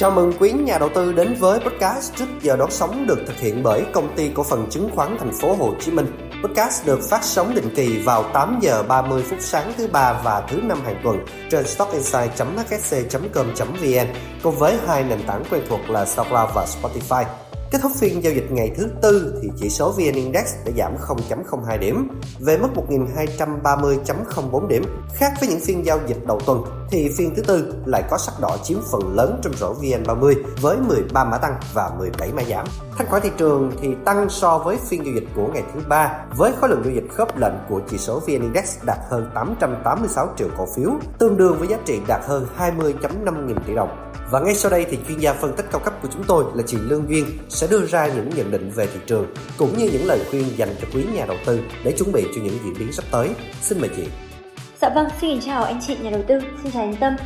Chào mừng quý nhà đầu tư đến với podcast trước giờ đón sóng được thực hiện bởi công ty cổ phần chứng khoán thành phố Hồ Chí Minh. Podcast được phát sóng định kỳ vào 8 giờ 30 phút sáng thứ ba và thứ năm hàng tuần trên stockinside.hsc.com.vn cùng với hai nền tảng quen thuộc là SoundCloud và Spotify. Kết thúc phiên giao dịch ngày thứ tư thì chỉ số VN Index đã giảm 0.02 điểm về mức 1.230.04 điểm. Khác với những phiên giao dịch đầu tuần thì phiên thứ tư lại có sắc đỏ chiếm phần lớn trong rổ VN30 với 13 mã tăng và 17 mã giảm. Thanh khoản thị trường thì tăng so với phiên giao dịch của ngày thứ ba với khối lượng giao dịch khớp lệnh của chỉ số VN Index đạt hơn 886 triệu cổ phiếu, tương đương với giá trị đạt hơn 20.5 nghìn tỷ đồng. Và ngay sau đây thì chuyên gia phân tích cao cấp của chúng tôi là chị Lương Duyên sẽ đưa ra những nhận định về thị trường cũng như những lời khuyên dành cho quý nhà đầu tư để chuẩn bị cho những diễn biến sắp tới. Xin mời chị. Dạ vâng, xin chào anh chị nhà đầu tư, xin chào anh Tâm.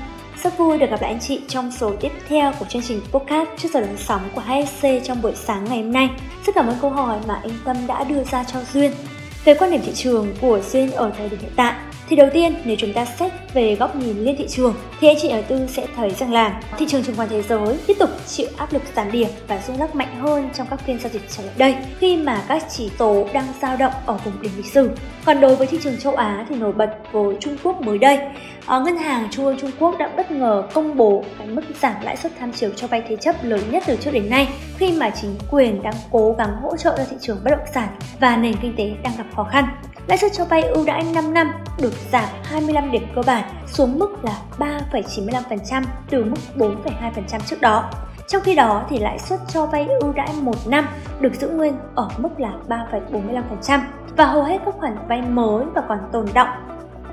Rất vui được gặp lại anh chị trong số tiếp theo của chương trình podcast trước giờ đón sóng của HSC trong buổi sáng ngày hôm nay. Rất cảm ơn câu hỏi mà anh Tâm đã đưa ra cho Duyên. Về quan điểm thị trường của Duyên ở thời điểm hiện tại, thì đầu tiên, nếu chúng ta xét về góc nhìn liên thị trường, thì anh chị đầu tư sẽ thấy rằng là thị trường chứng khoán thế giới tiếp tục chịu áp lực giảm điểm và rung lắc mạnh hơn trong các phiên giao dịch trở lại đây, khi mà các chỉ số đang dao động ở vùng đỉnh lịch sử. Còn đối với thị trường châu Á thì nổi bật với Trung Quốc mới đây. Ở ngân hàng Trung ương Trung Quốc đã bất ngờ công bố cái mức giảm lãi suất tham chiếu cho vay thế chấp lớn nhất từ trước đến nay, khi mà chính quyền đang cố gắng hỗ trợ cho thị trường bất động sản và nền kinh tế đang gặp khó khăn. Lãi suất cho vay ưu đãi 5 năm được giảm 25 điểm cơ bản xuống mức là 3,95% từ mức 4,2% trước đó. Trong khi đó thì lãi suất cho vay ưu đãi 1 năm được giữ nguyên ở mức là 3,45% và hầu hết các khoản vay mới và còn tồn động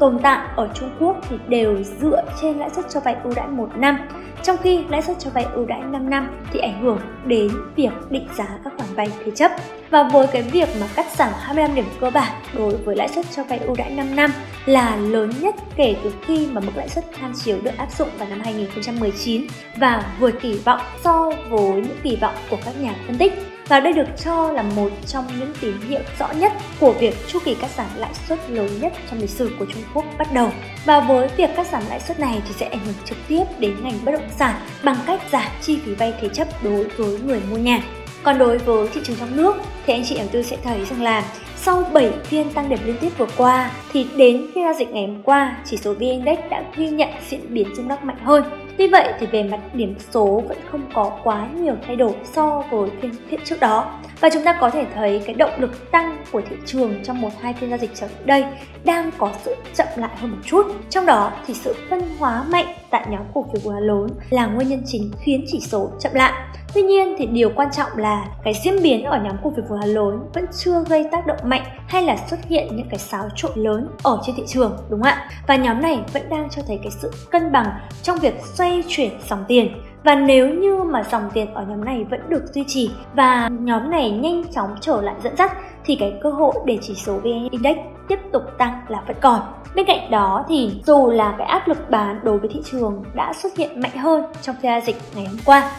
tồn tại ở Trung Quốc thì đều dựa trên lãi suất cho vay ưu đãi 1 năm, trong khi lãi suất cho vay ưu đãi 5 năm thì ảnh hưởng đến việc định giá các khoản vay thế chấp. Và với cái việc mà cắt giảm 25 điểm cơ bản đối với lãi suất cho vay ưu đãi 5 năm là lớn nhất kể từ khi mà mức lãi suất tham chiếu được áp dụng vào năm 2019 và vượt kỳ vọng so với những kỳ vọng của các nhà phân tích và đây được cho là một trong những tín hiệu rõ nhất của việc chu kỳ cắt giảm lãi suất lớn nhất trong lịch sử của Trung Quốc bắt đầu. Và với việc cắt giảm lãi suất này thì sẽ ảnh hưởng trực tiếp đến ngành bất động sản bằng cách giảm chi phí vay thế chấp đối với người mua nhà. Còn đối với thị trường trong nước thì anh chị đầu tư sẽ thấy rằng là sau 7 phiên tăng điểm liên tiếp vừa qua thì đến phiên giao dịch ngày hôm qua, chỉ số VN Index đã ghi nhận diễn biến rung lắc mạnh hơn. Tuy vậy thì về mặt điểm số vẫn không có quá nhiều thay đổi so với phiên phiên trước đó. Và chúng ta có thể thấy cái động lực tăng của thị trường trong một hai phiên giao dịch trở lại đây đang có sự chậm lại hơn một chút. Trong đó thì sự phân hóa mạnh tại nhóm cổ phiếu quá lớn là nguyên nhân chính khiến chỉ số chậm lại. Tuy nhiên thì điều quan trọng là cái diễn biến ở nhóm cổ phiếu vừa lớn vẫn chưa gây tác động mạnh hay là xuất hiện những cái xáo trộn lớn ở trên thị trường, đúng không ạ? Và nhóm này vẫn đang cho thấy cái sự cân bằng trong việc xoay chuyển dòng tiền và nếu như mà dòng tiền ở nhóm này vẫn được duy trì và nhóm này nhanh chóng trở lại dẫn dắt, thì cái cơ hội để chỉ số VN Index tiếp tục tăng là vẫn còn. Bên cạnh đó thì dù là cái áp lực bán đối với thị trường đã xuất hiện mạnh hơn trong phiên giao dịch ngày hôm qua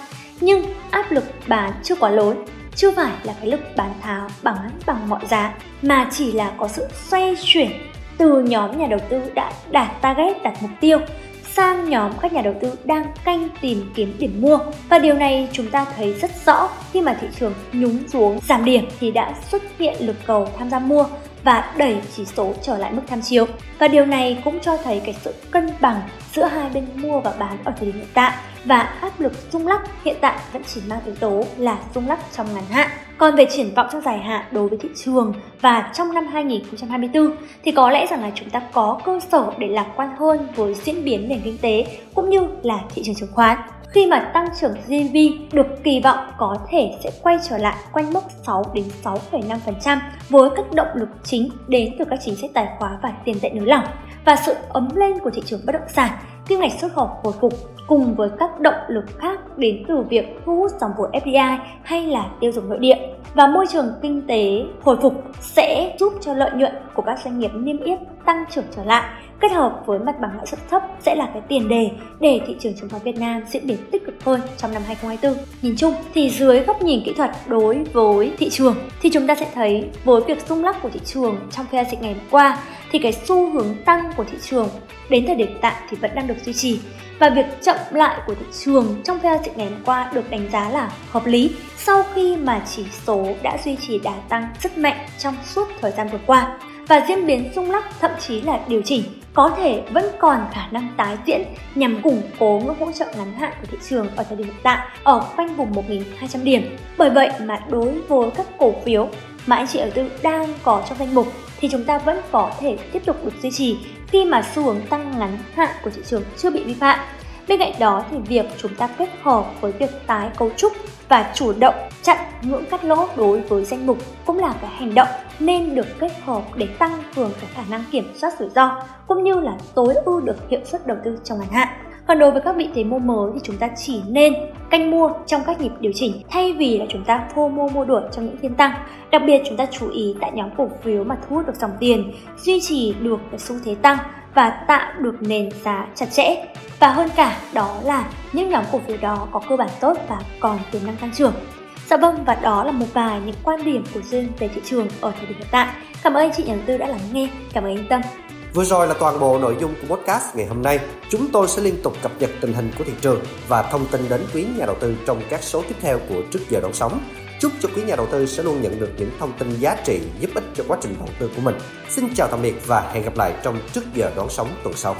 nhưng áp lực bán chưa quá lớn, chưa phải là cái lực bán tháo, bán bằng mọi giá, mà chỉ là có sự xoay chuyển từ nhóm nhà đầu tư đã đạt target đặt mục tiêu, sang nhóm các nhà đầu tư đang canh tìm kiếm điểm mua. Và điều này chúng ta thấy rất rõ khi mà thị trường nhúng xuống, giảm điểm thì đã xuất hiện lực cầu tham gia mua và đẩy chỉ số trở lại mức tham chiếu. Và điều này cũng cho thấy cái sự cân bằng giữa hai bên mua và bán ở thời điểm hiện tại và áp lực rung lắc hiện tại vẫn chỉ mang yếu tố là rung lắc trong ngắn hạn. Còn về triển vọng trong dài hạn đối với thị trường và trong năm 2024 thì có lẽ rằng là chúng ta có cơ sở để lạc quan hơn với diễn biến nền kinh tế cũng như là thị trường chứng khoán khi mà tăng trưởng GDP được kỳ vọng có thể sẽ quay trở lại quanh mức 6 đến 6,5% với các động lực chính đến từ các chính sách tài khoá và tiền tệ nới lỏng và sự ấm lên của thị trường bất động sản kim ngạch xuất khẩu hồi phục cùng với các động lực khác đến từ việc thu hút dòng vốn FDI hay là tiêu dùng nội địa. Và môi trường kinh tế hồi phục sẽ giúp cho lợi nhuận của các doanh nghiệp niêm yết tăng trưởng trở lại. Kết hợp với mặt bằng lãi suất thấp sẽ là cái tiền đề để thị trường chứng khoán Việt Nam diễn biến tích cực hơn trong năm 2024. Nhìn chung thì dưới góc nhìn kỹ thuật đối với thị trường thì chúng ta sẽ thấy với việc rung lắc của thị trường trong phiên dịch ngày hôm qua thì cái xu hướng tăng của thị trường đến thời điểm tại thì vẫn đang được duy trì. Và việc chậm lại của thị trường trong phiên giao dịch ngày hôm qua được đánh giá là hợp lý sau khi mà chỉ số đã duy trì đà tăng rất mạnh trong suốt thời gian vừa qua và diễn biến rung lắc, thậm chí là điều chỉnh, có thể vẫn còn khả năng tái diễn nhằm củng cố ngưỡng hỗ trợ ngắn hạn của thị trường ở thời điểm hiện tại ở quanh vùng 1.200 điểm. Bởi vậy mà đối với các cổ phiếu mà anh chị đầu tư đang có trong danh mục thì chúng ta vẫn có thể tiếp tục được duy trì khi mà xu hướng tăng ngắn hạn của thị trường chưa bị vi phạm. Bên cạnh đó thì việc chúng ta kết hợp với việc tái cấu trúc và chủ động chặn ngưỡng cắt lỗ đối với danh mục cũng là cái hành động nên được kết hợp để tăng cường cái khả năng kiểm soát rủi ro cũng như là tối ưu được hiệu suất đầu tư trong ngắn hạn. Còn đối với các vị thế mua mới thì chúng ta chỉ nên canh mua trong các nhịp điều chỉnh thay vì là chúng ta phô mua mua đuổi trong những phiên tăng. Đặc biệt chúng ta chú ý tại nhóm cổ phiếu mà thu hút được dòng tiền, duy trì được cái xu thế tăng và tạo được nền giá chặt chẽ. Và hơn cả, đó là những nhóm cổ phiếu đó có cơ bản tốt và còn tiềm năng tăng trưởng. Dạ vâng và đó là một vài những quan điểm của Dương về thị trường ở thời điểm hiện tại. Cảm ơn anh chị nhà đầu tư đã lắng nghe. Cảm ơn anh Tâm. Vừa rồi là toàn bộ nội dung của podcast ngày hôm nay. Chúng tôi sẽ liên tục cập nhật tình hình của thị trường và thông tin đến quý nhà đầu tư trong các số tiếp theo của Trước giờ đón sóng. Chúc cho quý nhà đầu tư sẽ luôn nhận được những thông tin giá trị giúp ích cho quá trình đầu tư của mình. Xin chào tạm biệt và hẹn gặp lại trong Trước giờ đón sóng tuần sau.